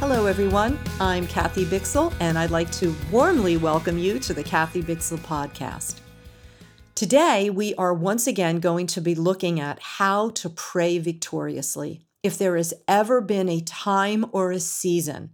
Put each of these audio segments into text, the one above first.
Hello, everyone. I'm Kathy Bixel, and I'd like to warmly welcome you to the Kathy Bixel podcast. Today, we are once again going to be looking at how to pray victoriously. If there has ever been a time or a season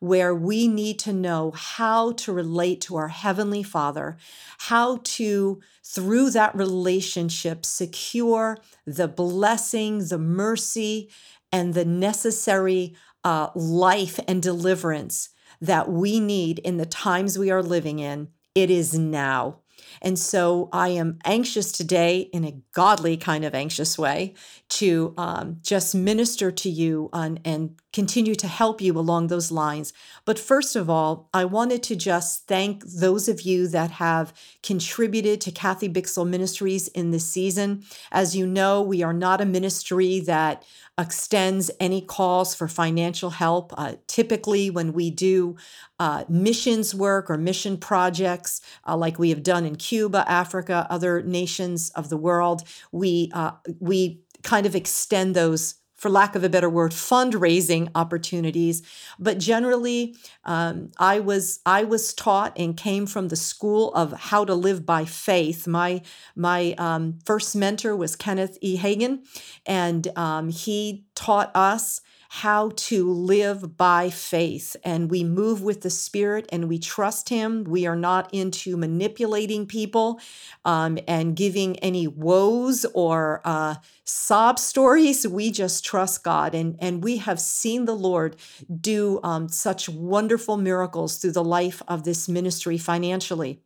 where we need to know how to relate to our Heavenly Father, how to, through that relationship, secure the blessing, the mercy, and the necessary uh, life and deliverance that we need in the times we are living in, it is now. And so I am anxious today in a godly kind of anxious way to um, just minister to you on, and continue to help you along those lines. But first of all, I wanted to just thank those of you that have contributed to Kathy Bixel Ministries in this season. As you know, we are not a ministry that extends any calls for financial help. Uh, typically, when we do uh, missions work or mission projects, uh, like we have done in Cuba, Africa, other nations of the world, we uh, we kind of extend those for lack of a better word, fundraising opportunities. But generally, um, I was I was taught and came from the school of how to live by faith. My my um, first mentor was Kenneth E. Hagin, and um, he taught us how to live by faith. And we move with the Spirit and we trust Him. We are not into manipulating people um, and giving any woes or uh, sob stories. We just trust God. And, and we have seen the Lord do um, such wonderful miracles through the life of this ministry financially.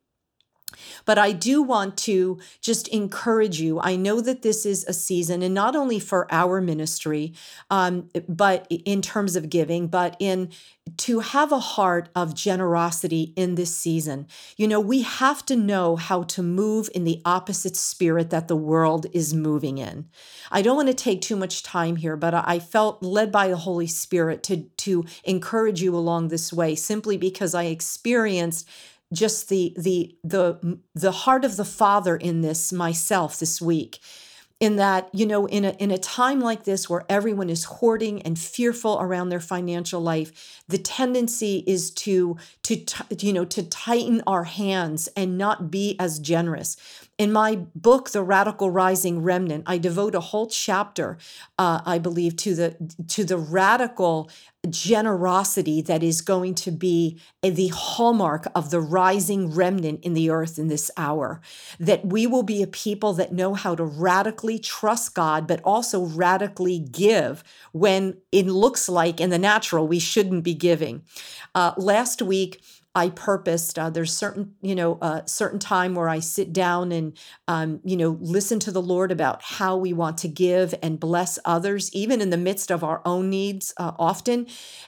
But I do want to just encourage you. I know that this is a season, and not only for our ministry, um, but in terms of giving, but in to have a heart of generosity in this season. You know, we have to know how to move in the opposite spirit that the world is moving in. I don't want to take too much time here, but I felt led by the Holy Spirit to, to encourage you along this way simply because I experienced just the the the the heart of the father in this myself this week in that you know in a in a time like this where everyone is hoarding and fearful around their financial life the tendency is to to you know to tighten our hands and not be as generous. In my book, The Radical Rising Remnant, I devote a whole chapter, uh, I believe, to the to the radical generosity that is going to be the hallmark of the rising remnant in the earth in this hour. That we will be a people that know how to radically trust God, but also radically give when it looks like in the natural we shouldn't be giving. Uh, last week, I purposed. Uh, there's certain, you know, a uh, certain time where I sit down and, um, you know, listen to the Lord about how we want to give and bless others, even in the midst of our own needs, uh, often.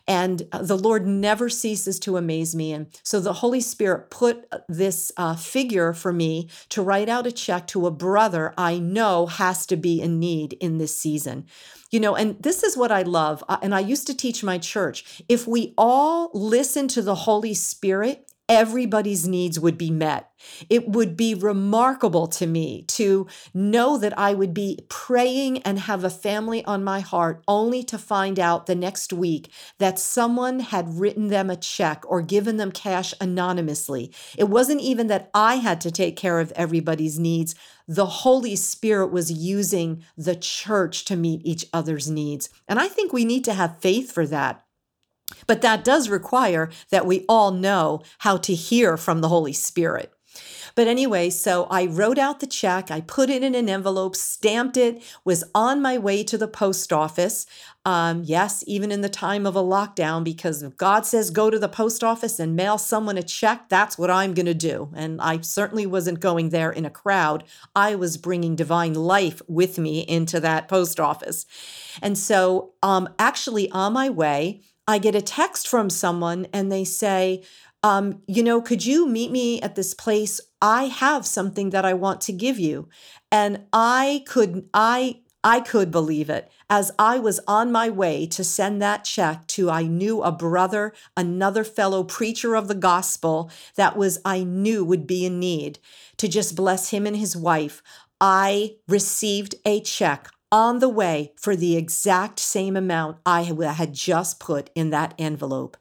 And uh, the Lord never ceases to amaze me. And so the Holy Spirit put uh, this uh, figure for me to write out a check to a brother I know has to be in need in this season. You know, and this is what I love. Uh, and I used to teach my church. If we all listen to the Holy Spirit, everybody's needs would be met. It would be remarkable to me to know that I would be praying and have a family on my heart only to find out the next week that someone had written them a check or given them cash anonymously. It wasn't even that I had to take care of everybody's needs. The Holy Spirit was using the church to meet each other's needs. And I think we need to have faith for that. But that does require that we all know how to hear from the Holy Spirit. But anyway, so I wrote out the check, I put it in an envelope, stamped it, was on my way to the post office. Um, yes, even in the time of a lockdown, because if God says go to the post office and mail someone a check, that's what I'm going to do. And I certainly wasn't going there in a crowd. I was bringing divine life with me into that post office. And so, um, actually, on my way, I get a text from someone and they say, um, you know, could you meet me at this place? I have something that I want to give you. And I could, I, I could believe it as I was on my way to send that check to, I knew a brother, another fellow preacher of the gospel that was, I knew would be in need to just bless him and his wife. I received a check on the way for the exact same amount I had just put in that envelope.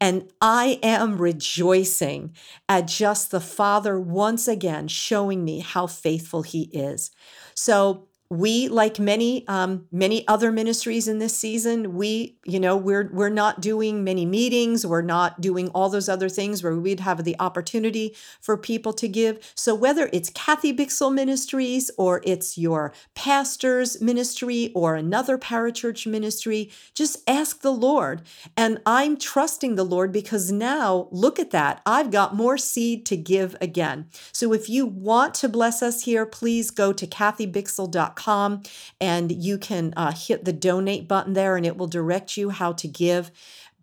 And I am rejoicing at just the Father once again showing me how faithful He is. So we like many um, many other ministries in this season we you know we're we're not doing many meetings. We're not doing all those other things where we'd have the opportunity for people to give. So whether it's kathy bixel ministries or it's your pastor's ministry or another parachurch ministry just ask the lord. And i'm trusting the lord because now look at that i've got more seed to give again. So if you want to bless us here please go to kathybixel.com and you can uh, hit the donate button there and it will direct you how to give.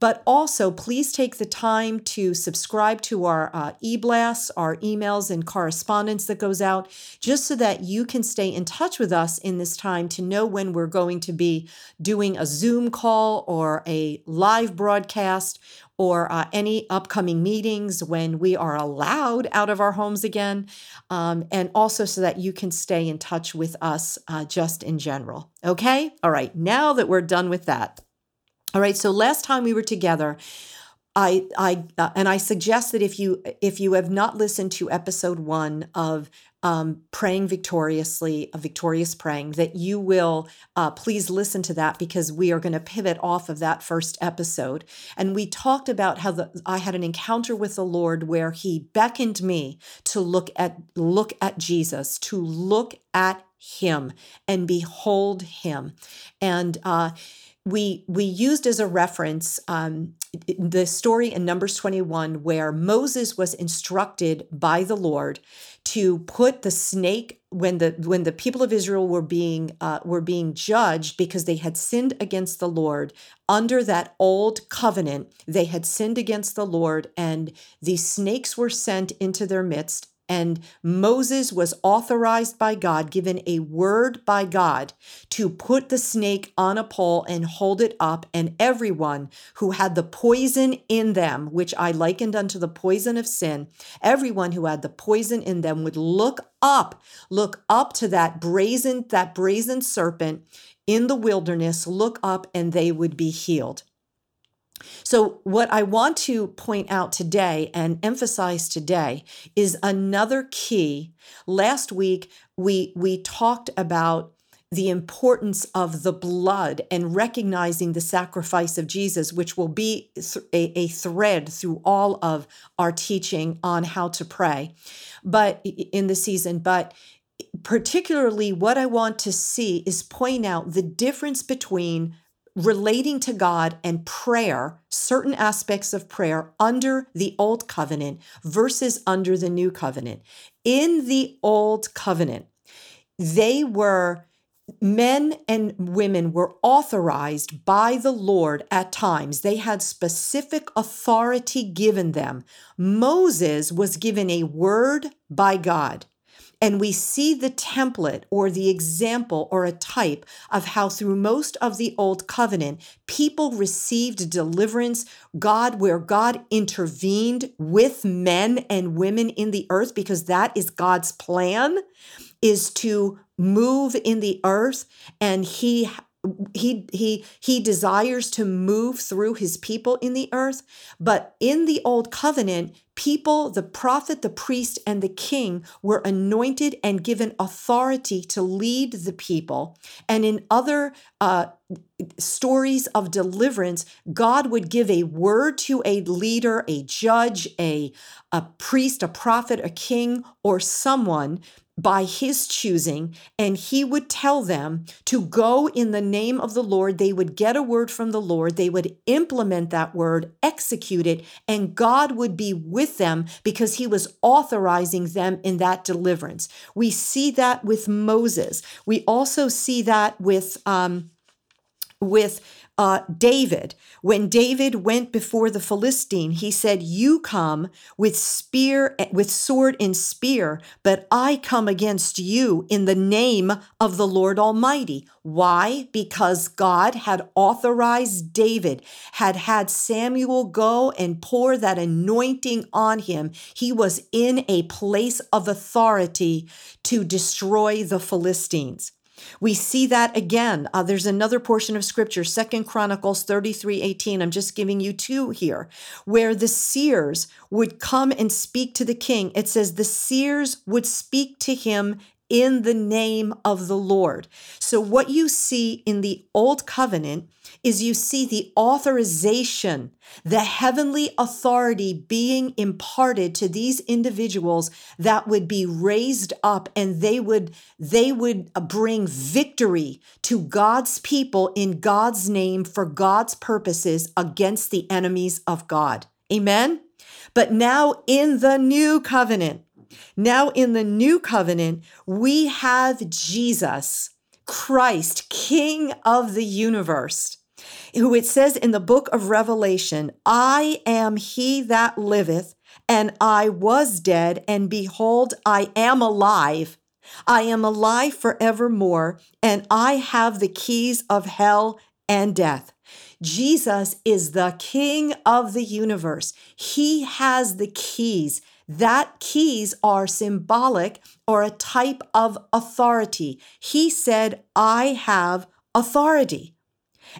But also, please take the time to subscribe to our uh, e blasts, our emails, and correspondence that goes out, just so that you can stay in touch with us in this time to know when we're going to be doing a Zoom call or a live broadcast or uh, any upcoming meetings when we are allowed out of our homes again, um, and also so that you can stay in touch with us uh, just in general. Okay? All right, now that we're done with that. All right, so last time we were together, I I uh, and I suggest that if you if you have not listened to episode 1 of um, praying victoriously, a victorious praying, that you will uh, please listen to that because we are going to pivot off of that first episode. And we talked about how the, I had an encounter with the Lord where He beckoned me to look at look at Jesus, to look at Him and behold Him, and. Uh, we we used as a reference um, the story in Numbers 21 where Moses was instructed by the Lord to put the snake when the when the people of Israel were being uh, were being judged because they had sinned against the Lord under that old covenant they had sinned against the Lord and these snakes were sent into their midst and Moses was authorized by God, given a word by God to put the snake on a pole and hold it up. And everyone who had the poison in them, which I likened unto the poison of sin, everyone who had the poison in them would look up, look up to that brazen, that brazen serpent in the wilderness, look up, and they would be healed. So, what I want to point out today and emphasize today is another key. Last week, we, we talked about the importance of the blood and recognizing the sacrifice of Jesus, which will be a, a, thread through all of our teaching on how to pray, but in the season. But particularly, what I want to see is point out the difference between relating to God and prayer, certain aspects of prayer under the old covenant versus under the new covenant. In the old covenant, they were men and women were authorized by the Lord at times. They had specific authority given them. Moses was given a word by God. And we see the template or the example or a type of how, through most of the Old Covenant, people received deliverance, God, where God intervened with men and women in the earth, because that is God's plan, is to move in the earth. And He he he he desires to move through his people in the earth but in the old covenant people the prophet the priest and the king were anointed and given authority to lead the people. And in other uh, stories of deliverance god would give a word to a leader a judge a a priest a prophet a king or someone by his choosing, and he would tell them to go in the name of the Lord. They would get a word from the Lord, they would implement that word, execute it, and God would be with them because he was authorizing them in that deliverance. We see that with Moses. We also see that with um, with uh, David. When David went before the Philistine, he said, You come with spear, with sword and spear, but I come against you in the name of the Lord Almighty. Why? Because God had authorized David, had had Samuel go and pour that anointing on him. He was in a place of authority to destroy the Philistines. We see that again. Uh, there's another portion of scripture, Second Chronicles 33 18. I'm just giving you two here, where the seers would come and speak to the king. It says the seers would speak to him in the name of the Lord. So, what you see in the Old Covenant is you see the authorization, the heavenly authority being imparted to these individuals that would be raised up and they would they would bring victory to God's people in God's name for God's purposes against the enemies of God. Amen. But now in the new covenant, now, in the new covenant, we have Jesus, Christ, King of the universe, who it says in the book of Revelation, I am he that liveth, and I was dead, and behold, I am alive. I am alive forevermore, and I have the keys of hell and death. Jesus is the King of the universe. He has the keys that keys are symbolic or a type of authority. He said, I have authority.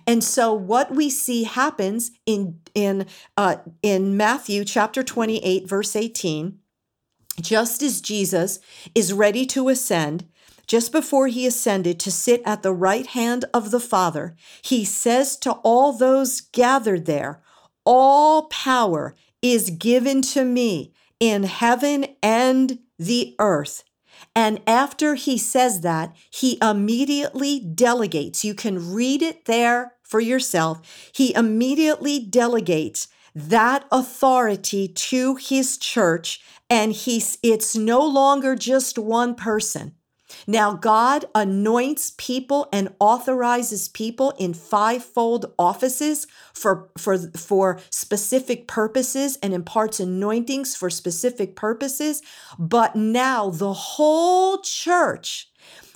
And so what we see happens in in uh, in Matthew chapter 28 verse 18 just as Jesus is ready to ascend just before he ascended to sit at the right hand of the Father he says to all those gathered there all power is given to me in heaven and the earth. And after he says that, he immediately delegates. You can read it there for yourself. He immediately delegates that authority to his church and he's it's no longer just one person now, God anoints people and authorizes people in fivefold offices for, for, for specific purposes and imparts anointings for specific purposes. But now the whole church,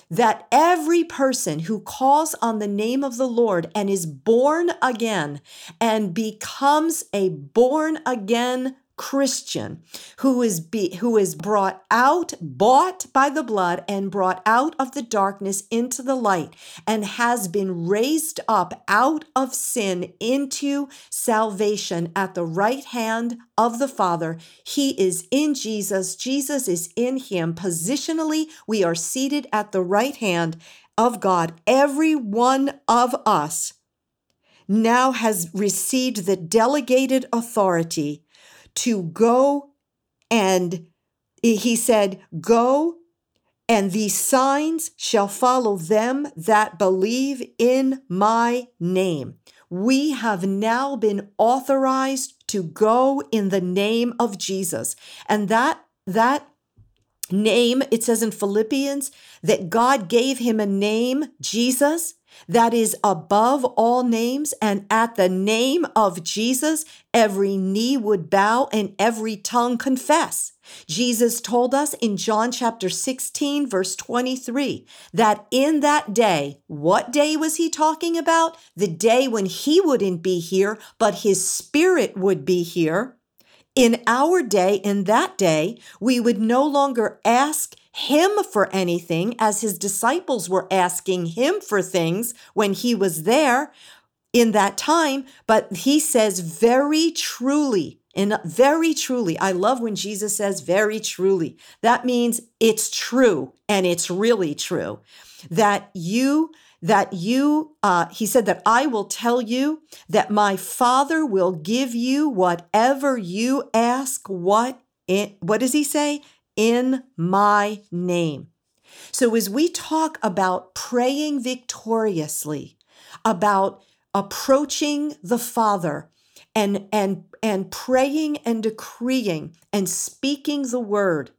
that every person who calls on the name of the Lord and is born again and becomes a born again Christian who is be, who is brought out bought by the blood and brought out of the darkness into the light and has been raised up out of sin into salvation at the right hand of the Father. He is in Jesus. Jesus is in him. Positionally we are seated at the right hand of God. Every one of us now has received the delegated authority to go and he said, Go and these signs shall follow them that believe in my name. We have now been authorized to go in the name of Jesus. And that, that name, it says in Philippians that God gave him a name, Jesus, that is above all names, and at the name of Jesus, every knee would bow and every tongue confess. Jesus told us in John chapter 16, verse 23, that in that day, what day was he talking about? The day when he wouldn't be here, but his spirit would be here. In our day, in that day, we would no longer ask him for anything as his disciples were asking him for things when he was there in that time. But he says, very truly, and very truly, I love when Jesus says very truly. That means it's true and it's really true that you that you uh, he said that i will tell you that my father will give you whatever you ask what it, what does he say in my name. So, as we talk about praying victoriously, about approaching the Father and, and, and praying and decreeing and speaking the word,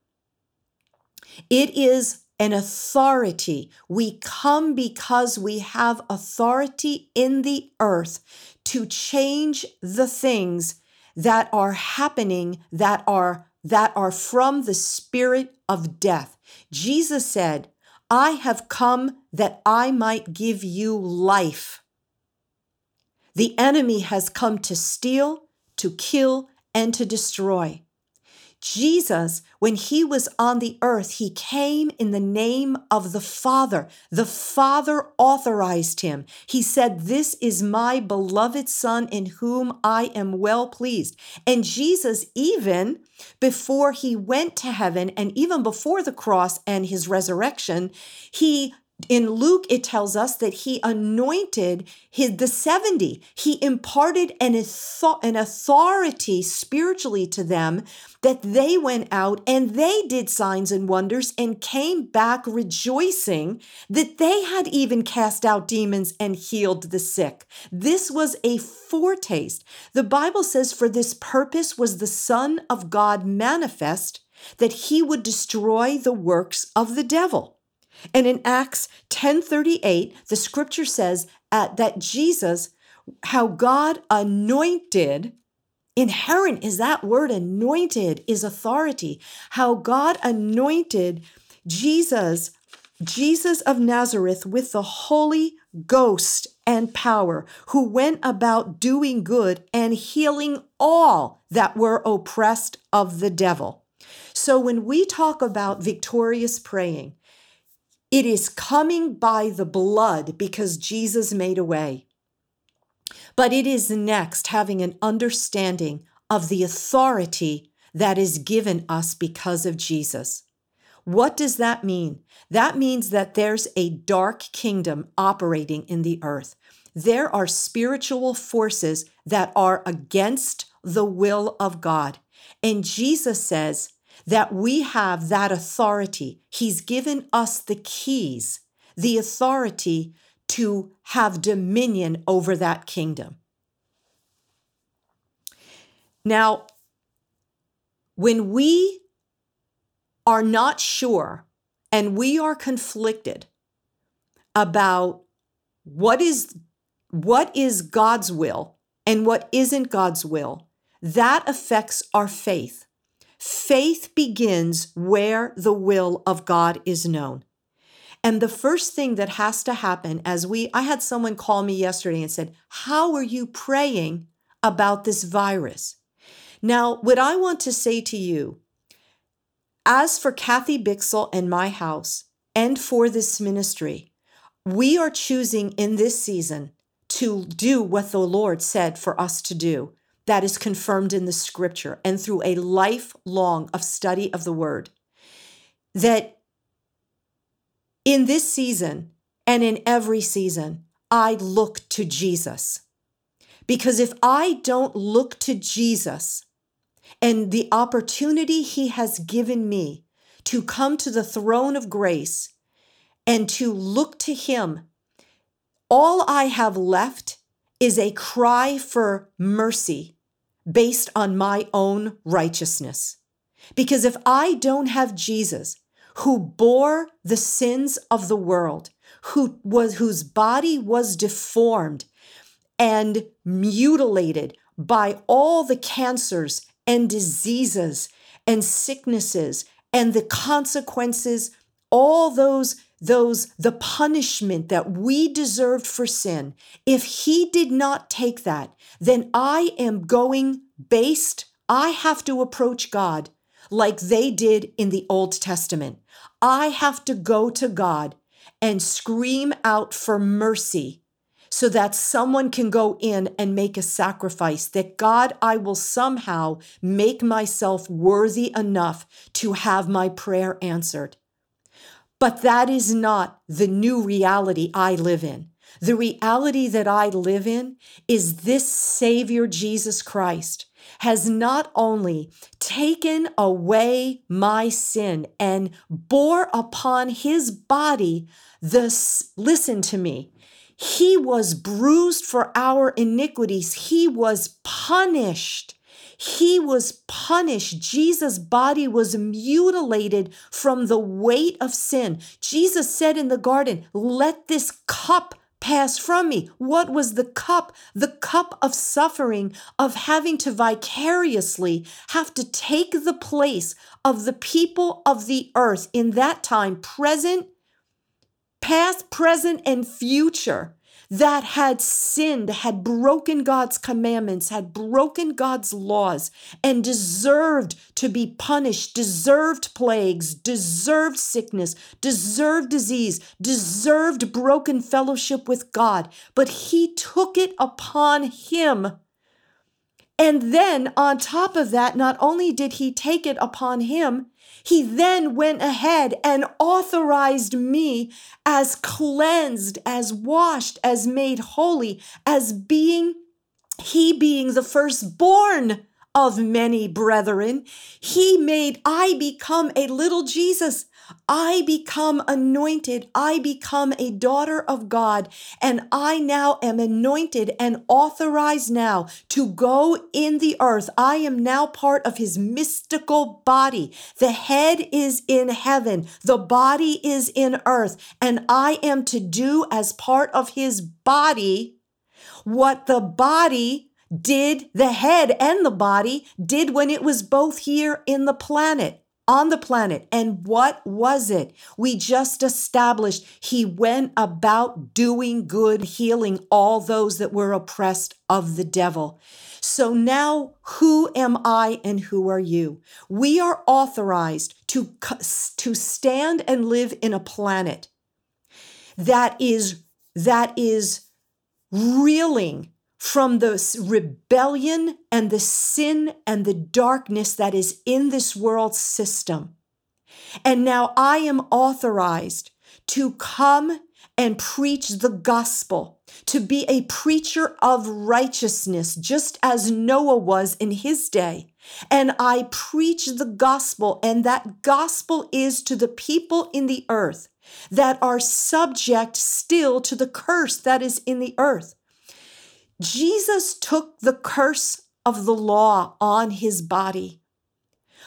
it is an authority. We come because we have authority in the earth to change the things that are happening that are that are from the spirit of death. Jesus said, I have come that I might give you life. The enemy has come to steal, to kill, and to destroy. Jesus, when he was on the earth, he came in the name of the Father. The Father authorized him. He said, This is my beloved Son in whom I am well pleased. And Jesus, even before he went to heaven and even before the cross and his resurrection, he in Luke, it tells us that he anointed his, the 70. He imparted an, an authority spiritually to them that they went out and they did signs and wonders and came back rejoicing that they had even cast out demons and healed the sick. This was a foretaste. The Bible says, For this purpose was the Son of God manifest, that he would destroy the works of the devil. And in Acts 10:38, the scripture says that Jesus, how God anointed, inherent is that word anointed is authority. How God anointed Jesus, Jesus of Nazareth with the Holy Ghost and power, who went about doing good and healing all that were oppressed of the devil. So when we talk about victorious praying, it is coming by the blood because Jesus made a way. But it is next having an understanding of the authority that is given us because of Jesus. What does that mean? That means that there's a dark kingdom operating in the earth. There are spiritual forces that are against the will of God. And Jesus says, that we have that authority. He's given us the keys, the authority to have dominion over that kingdom. Now, when we are not sure and we are conflicted about what is what is God's will and what isn't God's will, that affects our faith. Faith begins where the will of God is known. And the first thing that has to happen as we, I had someone call me yesterday and said, How are you praying about this virus? Now, what I want to say to you, as for Kathy Bixel and my house, and for this ministry, we are choosing in this season to do what the Lord said for us to do that is confirmed in the scripture and through a lifelong of study of the word that in this season and in every season I look to Jesus. Because if I don't look to Jesus and the opportunity he has given me to come to the throne of grace and to look to him all I have left is a cry for mercy based on my own righteousness. Because if I don't have Jesus, who bore the sins of the world, who was whose body was deformed and mutilated by all the cancers and diseases and sicknesses and the consequences, all those those the punishment that we deserved for sin if he did not take that then i am going based i have to approach god like they did in the old testament i have to go to god and scream out for mercy so that someone can go in and make a sacrifice that God, I will somehow make myself worthy enough to have my prayer answered. But that is not the new reality I live in. The reality that I live in is this Savior, Jesus Christ, has not only taken away my sin and bore upon his body the, listen to me, he was bruised for our iniquities, he was punished he was punished. Jesus' body was mutilated from the weight of sin. Jesus said in the garden, Let this cup pass from me. What was the cup? The cup of suffering, of having to vicariously have to take the place of the people of the earth in that time, present, past, present, and future that had sinned, had broken God's commandments, had broken God's laws, and deserved to be punished, deserved plagues, deserved sickness, deserved disease, deserved broken fellowship with God. But he took it upon him. And then, on top of that, not only did he take it upon him, he then went ahead and authorized me as cleansed, as washed, as made holy, as being, he being the firstborn of many brethren. He made I become a little Jesus I become anointed. I become a daughter of God. And I now am anointed and authorized now to go in the earth. I am now part of his mystical body. The head is in heaven. The body is in earth. And I am to do as part of his body what the body did, the head and the body did when it was both here in the planet on the planet. And what was it? We just established he went about doing good, healing all those that were oppressed of the devil. So now, who am I and who are you? We are authorized to, to stand and live in a planet that is, that is reeling from the rebellion and the sin and the darkness that is in this world system. And now I am authorized to come and preach the gospel, to be a preacher of righteousness, just as Noah was in his day. And I preach the gospel, and that gospel is to the people in the earth that are subject still to the curse that is in the earth. Jesus took the curse of the law on his body.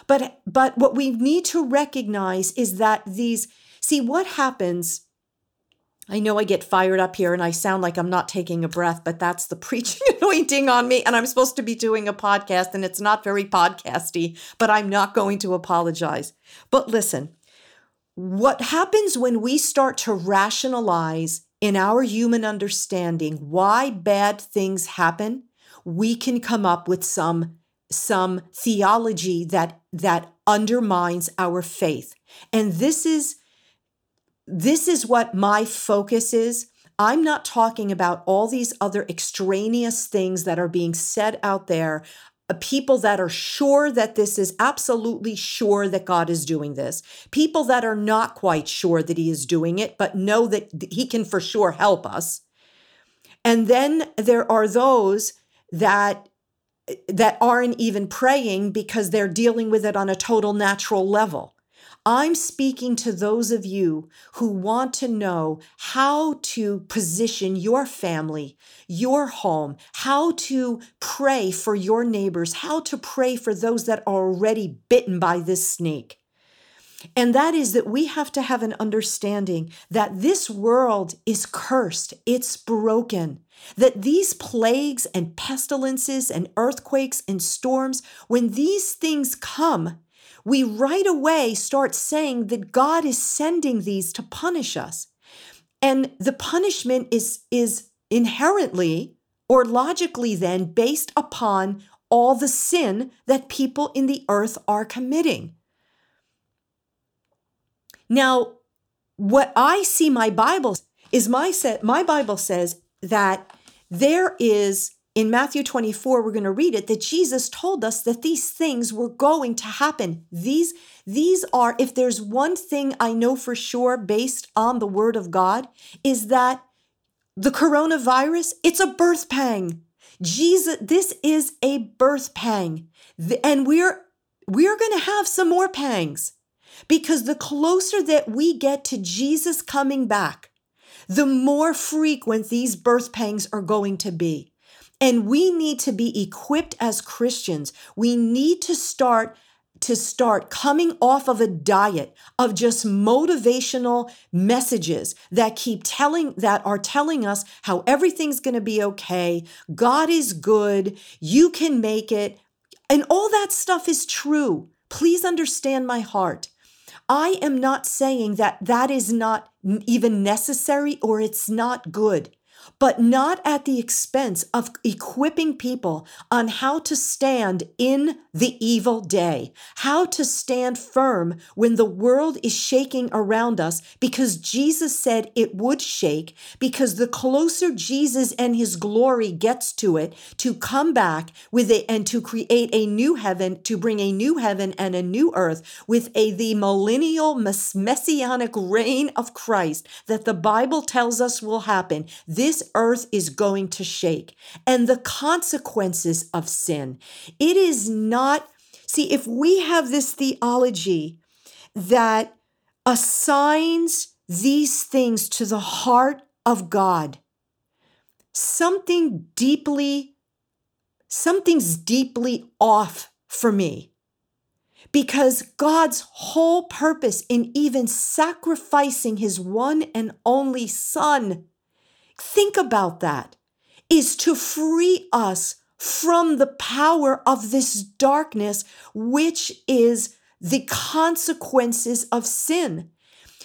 But, but what we need to recognize is that these, see, what happens, I know I get fired up here and I sound like I'm not taking a breath, but that's the preaching anointing on me. And I'm supposed to be doing a podcast and it's not very podcasty, but I'm not going to apologize. But listen, what happens when we start to rationalize in our human understanding why bad things happen, we can come up with some some theology that that undermines our faith. And this is this is what my focus is. I'm not talking about all these other extraneous things that are being said out there people that are sure that this is absolutely sure that God is doing this, people that are not quite sure that He is doing it, but know that He can for sure help us. And then there are those that that aren't even praying because they're dealing with it on a total natural level. I'm speaking to those of you who want to know how to position your family, your home, how to pray for your neighbors, how to pray for those that are already bitten by this snake. And that is that we have to have an understanding that this world is cursed, it's broken. That these plagues and pestilences and earthquakes and storms, when these things come, we right away start saying that God is sending these to punish us. And the punishment is, is inherently or logically then based upon all the sin that people in the earth are committing. Now, what I see my Bible is my set my Bible says that there is in Matthew 24, we're going to read it, that Jesus told us that these things were going to happen. These, these are, if there's one thing I know for sure based on the word of God, is that the coronavirus, it's a birth pang. Jesus, this is a birth pang. And we're we're going to have some more pangs because the closer that we get to Jesus coming back, the more frequent these birth pangs are going to be. And we need to be equipped as Christians. We need to start to start coming off of a diet of just motivational messages that keep telling that are telling us how everything's going to be okay, God is good, you can make it, and all that stuff is true. Please understand my heart. I am not saying that that is not even necessary or it's not good. But not at the expense of equipping people on how to stand in the evil day, how to stand firm when the world is shaking around us, because Jesus said it would shake, because the closer Jesus and his glory gets to it, to come back with it and to create a new heaven, to bring a new heaven and a new earth with a the millennial messianic reign of Christ that the Bible tells us will happen. This earth is going to shake. And the consequences of sin. It is not, see, if we have this theology that assigns these things to the heart of God, something deeply, something's deeply off for me. Because God's whole purpose in even sacrificing his one and only son Think about that. Is to free us from the power of this darkness, which is the consequences of sin.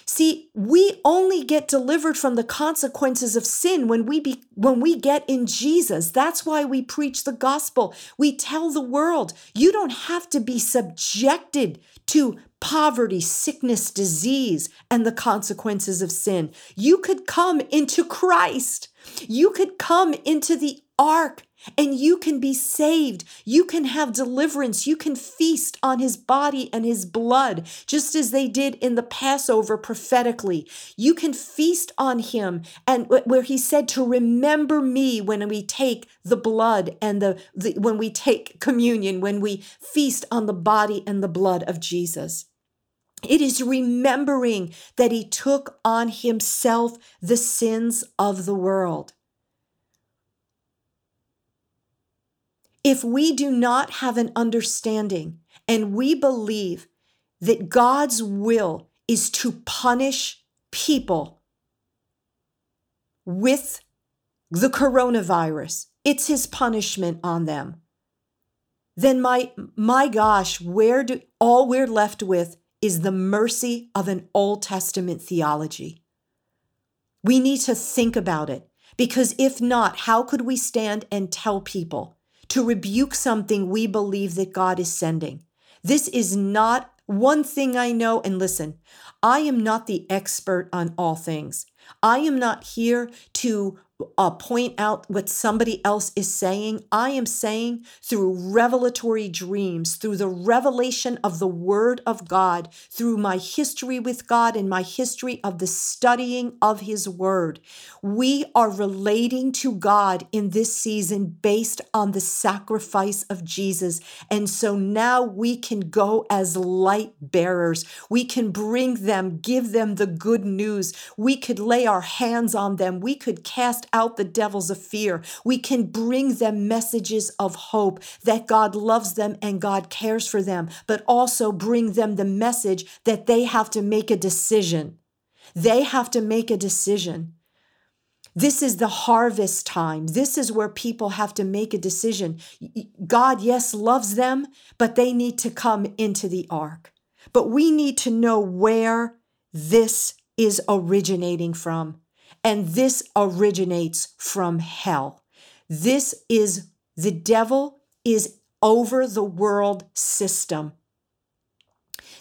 See, we only get delivered from the consequences of sin when we be, when we get in Jesus. That's why we preach the gospel. We tell the world, you don't have to be subjected to poverty, sickness, disease, and the consequences of sin. You could come into Christ. You could come into the ark and you can be saved. You can have deliverance. You can feast on his body and his blood, just as they did in the Passover prophetically. You can feast on him, and where he said to remember me when we take the blood and the, the when we take communion, when we feast on the body and the blood of Jesus. It is remembering that he took on himself the sins of the world. If we do not have an understanding and we believe that God's will is to punish people with the coronavirus, it's his punishment on them. Then my my gosh, where do all we're left with is the mercy of an Old Testament theology. We need to think about it because if not, how could we stand and tell people to rebuke something we believe that God is sending. This is not one thing I know. And listen, I am not the expert on all things. I am not here to uh, point out what somebody else is saying. I am saying through revelatory dreams, through the revelation of the Word of God, through my history with God and my history of the studying of His Word. We are relating to God in this season based on the sacrifice of Jesus. And so now we can go as light bearers. We can bring them, give them the good news. We could lay our hands on them. We could cast out the devils of fear. We can bring them messages of hope that God loves them and God cares for them, but also bring them the message that they have to make a decision. They have to make a decision. This is the harvest time. This is where people have to make a decision. God, yes, loves them, but they need to come into the ark. But we need to know where this is originating from. And this originates from hell. This is the devil is over the world system.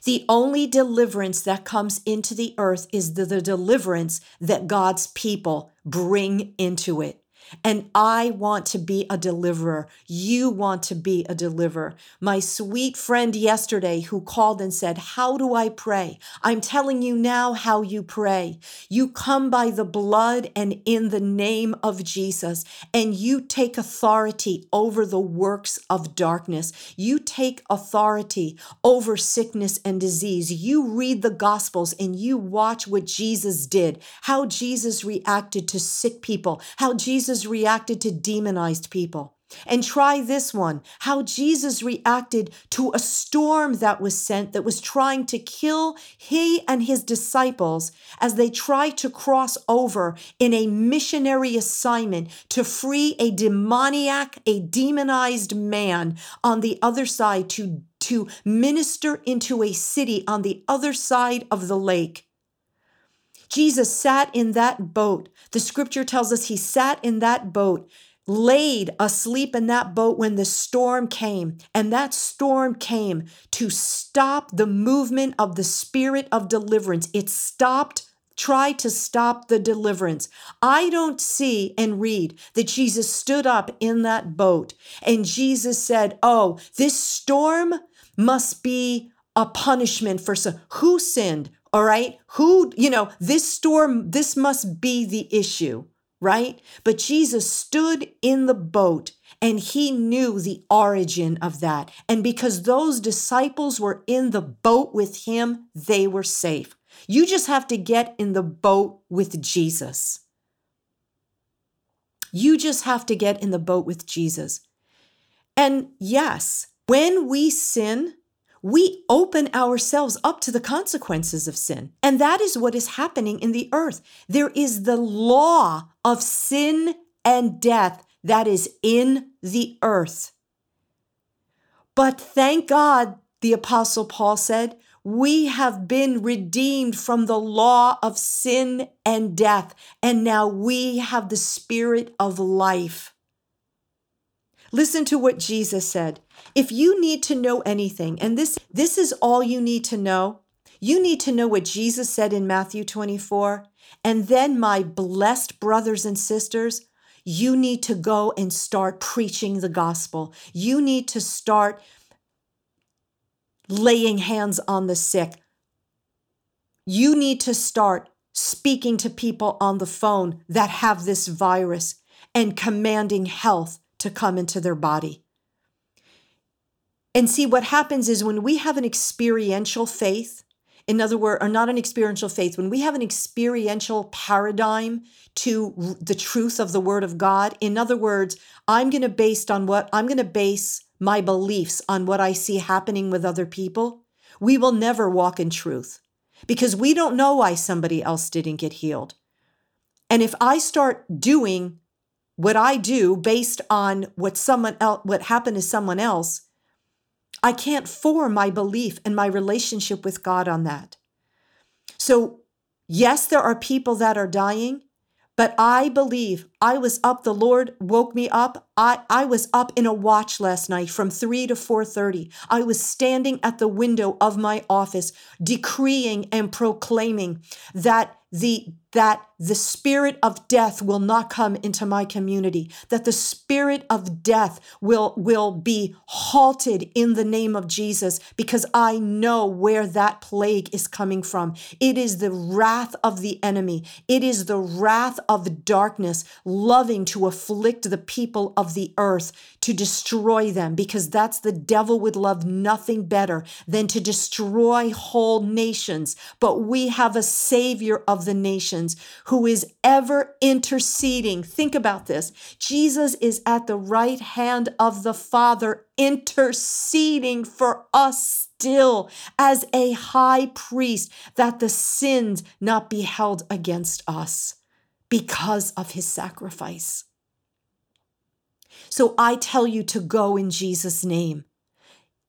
The only deliverance that comes into the earth is the, the, deliverance that God's people bring into it. And I want to be a deliverer. You want to be a deliverer. My sweet friend yesterday who called and said, How do I pray? I'm telling you now how you pray. You come by the blood and in the name of Jesus, and you take authority over the works of darkness. You take authority over sickness and disease. You read the Gospels and you watch what Jesus did, how Jesus reacted to sick people, how Jesus reacted to demonized people. And try this one how Jesus reacted to a storm that was sent that was trying to kill he and his disciples as they tried to cross over in a missionary assignment to free a demoniac, a demonized man on the other side to, to minister into a city on the other side of the lake. Jesus sat in that boat. The scripture tells us he sat in that boat, laid asleep in that boat when the storm came. And that storm came to stop the movement of the spirit of deliverance. It stopped try to stop the deliverance. I don't see and read that Jesus stood up in that boat and Jesus said, Oh, this storm must be a punishment for some. Who sinned? All right. Who, you know, this storm, this must be the issue, right? But Jesus stood in the boat and he knew the origin of that. And because those disciples were in the boat with him, they were safe. You just have to get in the boat with Jesus. You just have to get in the boat with Jesus. And yes, when we sin, we open ourselves up to the consequences of sin. And that is what is happening in the earth. There is the law of sin and death that is in the earth. But thank God, the Apostle Paul said, we have been redeemed from the law of sin and death, and now we have the spirit of life. Listen to what Jesus said. If you need to know anything, and this, this is all you need to know, you need to know what Jesus said in Matthew 24. And then, my blessed brothers and sisters, you need to go and start preaching the gospel. You need to start laying hands on the sick. You need to start speaking to people on the phone that have this virus and commanding health to come into their body. And see, what happens is when we have an experiential faith, in other words, or not an experiential faith, when we have an experiential paradigm to the truth of the word of God, in other words, I'm going to based on what I'm going to base my beliefs on what I see happening with other people, we will never walk in truth because we don't know why somebody else didn't get healed. And if I start doing what I do based on what someone else what happened to someone else, I can't form my belief and my relationship with God on that. So, yes, there are people that are dying, but I believe I was up, the Lord woke me up. I, I was up in a watch last night from 3 to 4:30. I was standing at the window of my office decreeing and proclaiming that the that the spirit of death will not come into my community that the spirit of death will will be halted in the name of Jesus because I know where that plague is coming from it is the wrath of the enemy it is the wrath of darkness loving to afflict the people of the earth to destroy them because that's the devil would love nothing better than to destroy whole nations but we have a savior of the nations who is ever interceding. Think about this. Jesus is at the right hand of the Father, interceding for us still as a high priest, that the sins not be held against us because of his sacrifice. So I tell you to go in Jesus' name.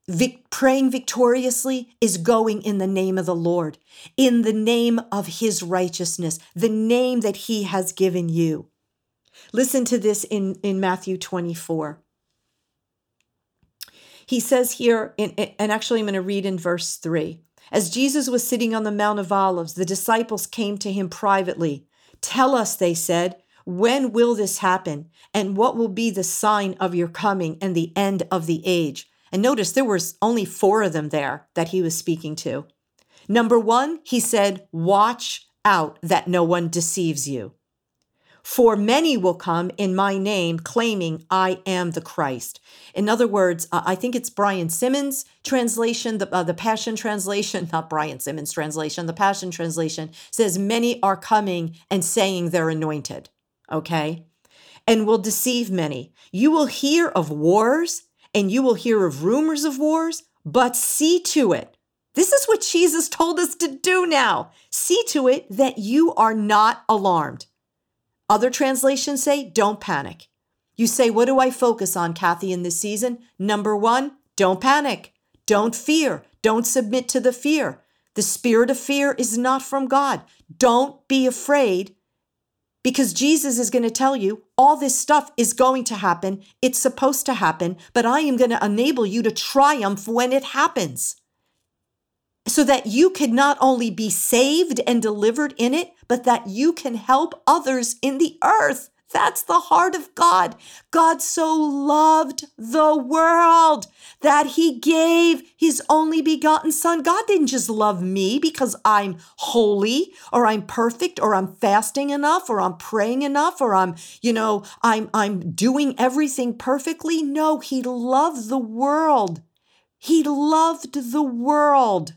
Vic- praying victoriously is going in the name of the Lord, in the name of his righteousness, the name that he has given you. Listen to this in, in Matthew 24. He says here, in, and actually I'm going to read in verse 3. As Jesus was sitting on the Mount of Olives, the disciples came to him privately. Tell us, they said, when will this happen? And what will be the sign of your coming and the end of the age? And notice there was only four of them there that he was speaking to. Number one, he said, Watch out that no one deceives you. For many will come in my name, claiming I am the Christ. In other words, uh, I think it's Brian Simmons' translation, the, uh, the Passion translation, not Brian Simmons' translation, the Passion translation says, Many are coming and saying they're anointed. Okay? And will deceive many. You will hear of wars and you will hear of rumors of wars, but see to it. This is what Jesus told us to do now. See to it that you are not alarmed. Other translations say, don't panic. You say, what do I focus on, Kathy, in this season? Number one, don't panic. Don't fear. Don't submit to the fear. The spirit of fear is not from God. Don't be afraid because Jesus is going to tell you all this stuff is going to happen. It's supposed to happen, but I am going to enable you to triumph when it happens so that you could not only be saved and delivered in it, but that you can help others in the earth. That's the heart of God. God so loved the world that he gave his only begotten son. God didn't just love me because I'm holy or I'm perfect or I'm fasting enough or I'm praying enough or I'm, you know, I'm I'm doing everything perfectly. No, he loved the world. He loved the world.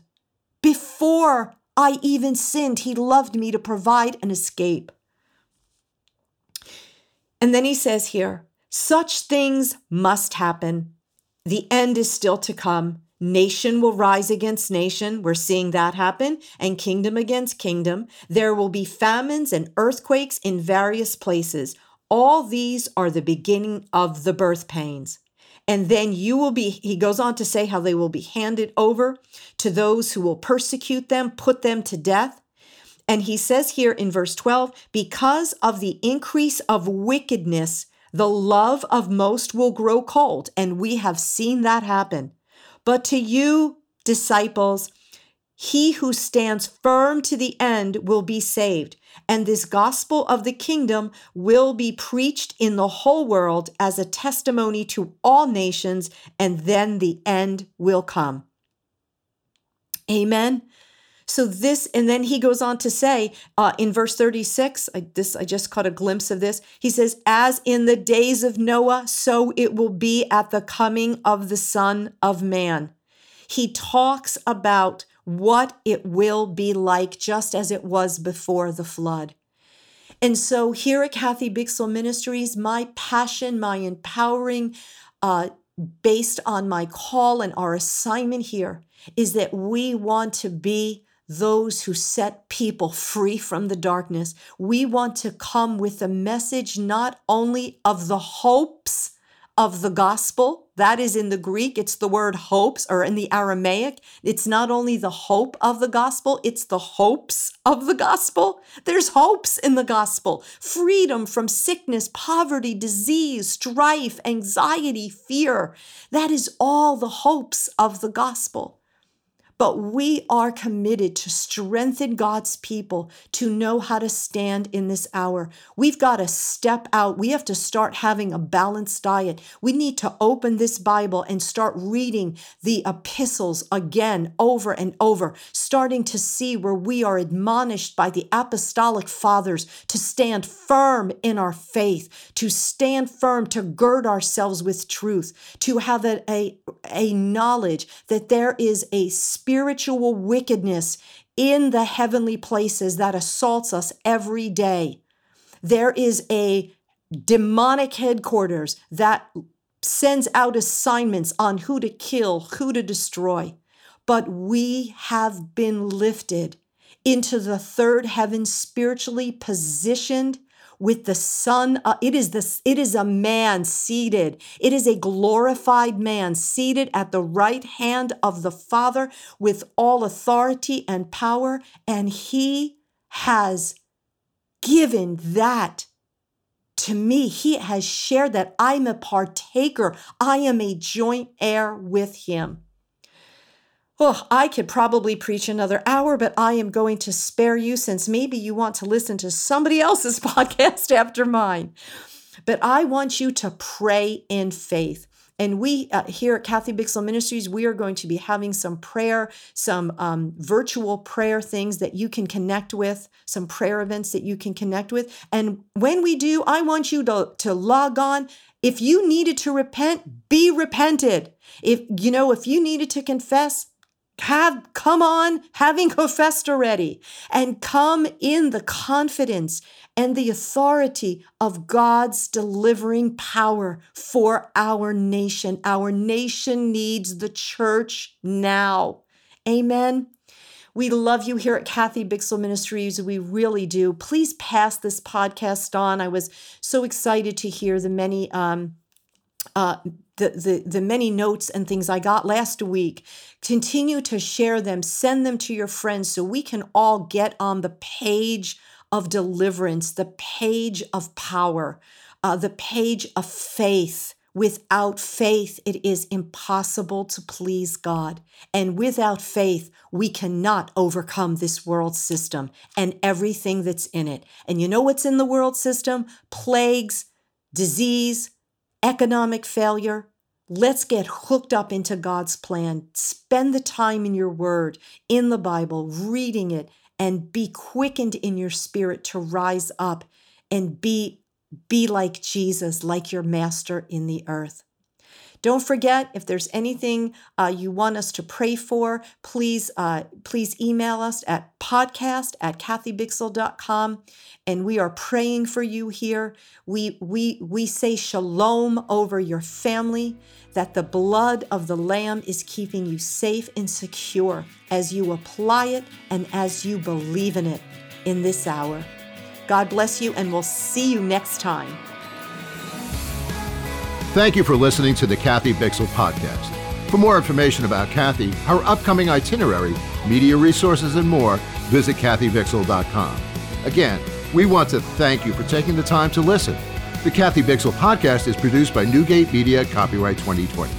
Before I even sinned, he loved me to provide an escape. And then he says here, such things must happen. The end is still to come. Nation will rise against nation. We're seeing that happen, and kingdom against kingdom. There will be famines and earthquakes in various places. All these are the beginning of the birth pains. And then you will be, he goes on to say how they will be handed over to those who will persecute them, put them to death. And he says here in verse 12, because of the increase of wickedness, the love of most will grow cold. And we have seen that happen. But to you, disciples, he who stands firm to the end will be saved. And this gospel of the kingdom will be preached in the whole world as a testimony to all nations, and then the end will come. Amen. So this, and then he goes on to say uh, in verse 36, I, this I just caught a glimpse of this. He says, "As in the days of Noah, so it will be at the coming of the Son of Man." He talks about what it will be like, just as it was before the flood. And so here at Kathy Bixel Ministries, my passion, my empowering, uh, based on my call and our assignment here, is that we want to be those who set people free from the darkness. We want to come with a message not only of the hopes of the gospel, that is in the Greek, it's the word hopes, or in the Aramaic, it's not only the hope of the gospel, it's the hopes of the gospel. There's hopes in the gospel freedom from sickness, poverty, disease, strife, anxiety, fear. That is all the hopes of the gospel. But we are committed to strengthen God's people to know how to stand in this hour. We've got to step out. We have to start having a balanced diet. We need to open this Bible and start reading the epistles again over and over, starting to see where we are admonished by the apostolic fathers to stand firm in our faith, to stand firm, to gird ourselves with truth, to have a, a, a knowledge that there is a spiritual wickedness in the heavenly places that assaults us every day. There is a demonic headquarters that sends out assignments on who to kill, who to destroy. But we have been lifted into the third heaven, spiritually positioned with the son uh, it is this it is a man seated. It is a glorified man seated at the right hand of the father with all authority and power and he has given that to me. He has shared that i'm a partaker. I am a joint heir with him Oh, I could probably preach another hour, but I am going to spare you since maybe you want to listen to somebody else's podcast after mine. But I want you to pray in faith. And we uh, here at Kathy Bixel Ministries, we are going to be having some prayer, some um, virtual prayer things that you can connect with, some prayer events that you can connect with. And when we do, I want you to, to log on. If you needed to repent, be repented. If you know, if you needed to confess, have come on having confessed already and come in the confidence and the authority of God's delivering power for our nation. Our nation needs the church now. Amen. We love you here at Kathy Bixel Ministries. We really do. Please pass this podcast on. I was so excited to hear the many um, uh, the, the, the many notes and things I got last week. Continue to share them, send them to your friends so we can all get on the page of deliverance, the page of power, uh, the page of faith. Without faith, it is impossible to please God. And without faith, we cannot overcome this world system and everything that's in it. And you know what's in the world system? Plagues, disease, economic failure. Let's get hooked up into God's plan. Spend the time in your word, in the Bible, reading it, and be quickened in your spirit to rise up and be be like Jesus, like your master in the earth. Don't forget, if there's anything uh, you want us to pray for, please uh, please email us at podcast at kathybixel.com. And we are praying for you here. We, we, we say shalom over your family, that the blood of the Lamb is keeping you safe and secure as you apply it and as you believe in it in this hour. God bless you, and we'll see you next time. Thank you for listening to the Kathy Bixel podcast. For more information about Kathy, her upcoming itinerary, media resources, and more, visit kathybixel.com. Again, we want to thank you for taking the time to listen. The Kathy Bixel podcast is produced by Newgate Media, copyright 2020.